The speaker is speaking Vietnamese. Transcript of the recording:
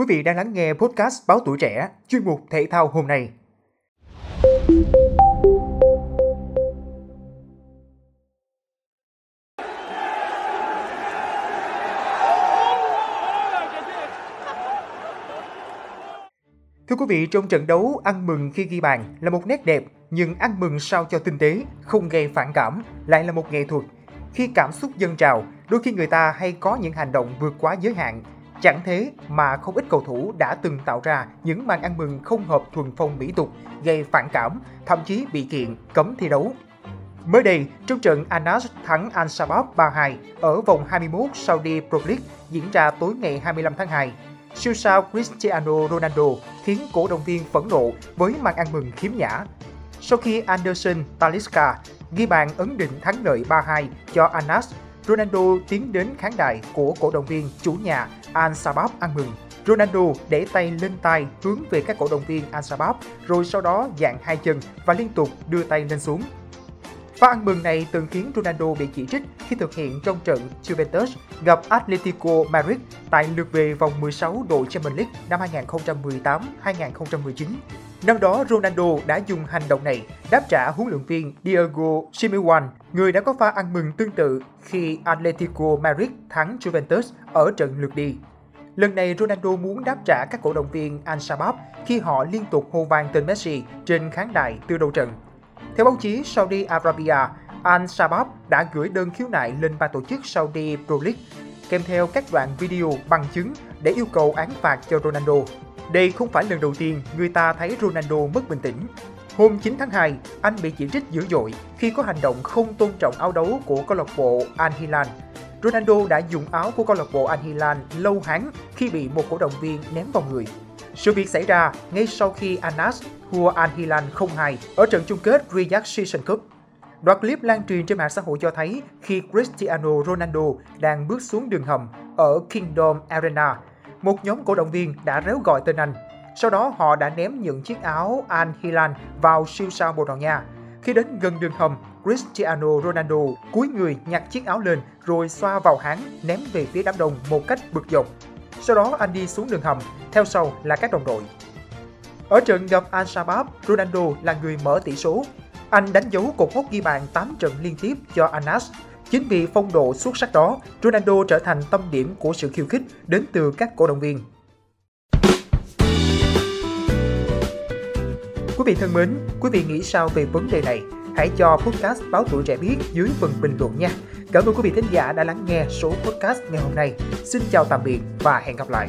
Quý vị đang lắng nghe podcast Báo Tuổi Trẻ, chuyên mục Thể thao hôm nay. Thưa quý vị, trong trận đấu, ăn mừng khi ghi bàn là một nét đẹp, nhưng ăn mừng sao cho tinh tế, không gây phản cảm, lại là một nghệ thuật. Khi cảm xúc dâng trào, đôi khi người ta hay có những hành động vượt quá giới hạn, Chẳng thế mà không ít cầu thủ đã từng tạo ra những màn ăn mừng không hợp thuần phong mỹ tục, gây phản cảm, thậm chí bị kiện, cấm thi đấu. Mới đây, trong trận Anas thắng Al Shabab 3-2 ở vòng 21 Saudi Pro League diễn ra tối ngày 25 tháng 2, siêu sao Cristiano Ronaldo khiến cổ động viên phẫn nộ với màn ăn mừng khiếm nhã. Sau khi Anderson Talisca ghi bàn ấn định thắng lợi 3-2 cho Anas Ronaldo tiến đến khán đài của cổ động viên chủ nhà Al Sabab ăn mừng. Ronaldo để tay lên tay hướng về các cổ động viên Al Sabab, rồi sau đó dạng hai chân và liên tục đưa tay lên xuống. Pha ăn mừng này từng khiến Ronaldo bị chỉ trích khi thực hiện trong trận Juventus gặp Atletico Madrid tại lượt về vòng 16 đội Champions League năm 2018-2019. Năm đó, Ronaldo đã dùng hành động này đáp trả huấn luyện viên Diego Simeone, người đã có pha ăn mừng tương tự khi Atletico Madrid thắng Juventus ở trận lượt đi. Lần này Ronaldo muốn đáp trả các cổ động viên Al Shabaab khi họ liên tục hô vang tên Messi trên khán đài từ đầu trận. Theo báo chí Saudi Arabia, Al Shabaab đã gửi đơn khiếu nại lên ban tổ chức Saudi Pro League kèm theo các đoạn video bằng chứng để yêu cầu án phạt cho Ronaldo. Đây không phải lần đầu tiên người ta thấy Ronaldo mất bình tĩnh. Hôm 9 tháng 2, anh bị chỉ trích dữ dội khi có hành động không tôn trọng áo đấu của câu lạc bộ Al Hilal. Ronaldo đã dùng áo của câu lạc bộ Al Hilal lâu hán khi bị một cổ động viên ném vào người. Sự việc xảy ra ngay sau khi Anas thua Al Hilal 0-2 ở trận chung kết Riyadh Season Cup. Đoạn clip lan truyền trên mạng xã hội cho thấy khi Cristiano Ronaldo đang bước xuống đường hầm ở Kingdom Arena một nhóm cổ động viên đã réo gọi tên anh. Sau đó họ đã ném những chiếc áo Al Hilal vào siêu sao Bồ Đào Nha. Khi đến gần đường hầm, Cristiano Ronaldo cúi người nhặt chiếc áo lên rồi xoa vào háng ném về phía đám đông một cách bực dọc. Sau đó anh đi xuống đường hầm, theo sau là các đồng đội. Ở trận gặp Al Shabab, Ronaldo là người mở tỷ số. Anh đánh dấu cột mốc ghi bàn 8 trận liên tiếp cho Anas Chính vì phong độ xuất sắc đó, Ronaldo trở thành tâm điểm của sự khiêu khích đến từ các cổ động viên. Quý vị thân mến, quý vị nghĩ sao về vấn đề này? Hãy cho podcast Báo Tuổi Trẻ biết dưới phần bình luận nha. Cảm ơn quý vị thính giả đã lắng nghe số podcast ngày hôm nay. Xin chào tạm biệt và hẹn gặp lại.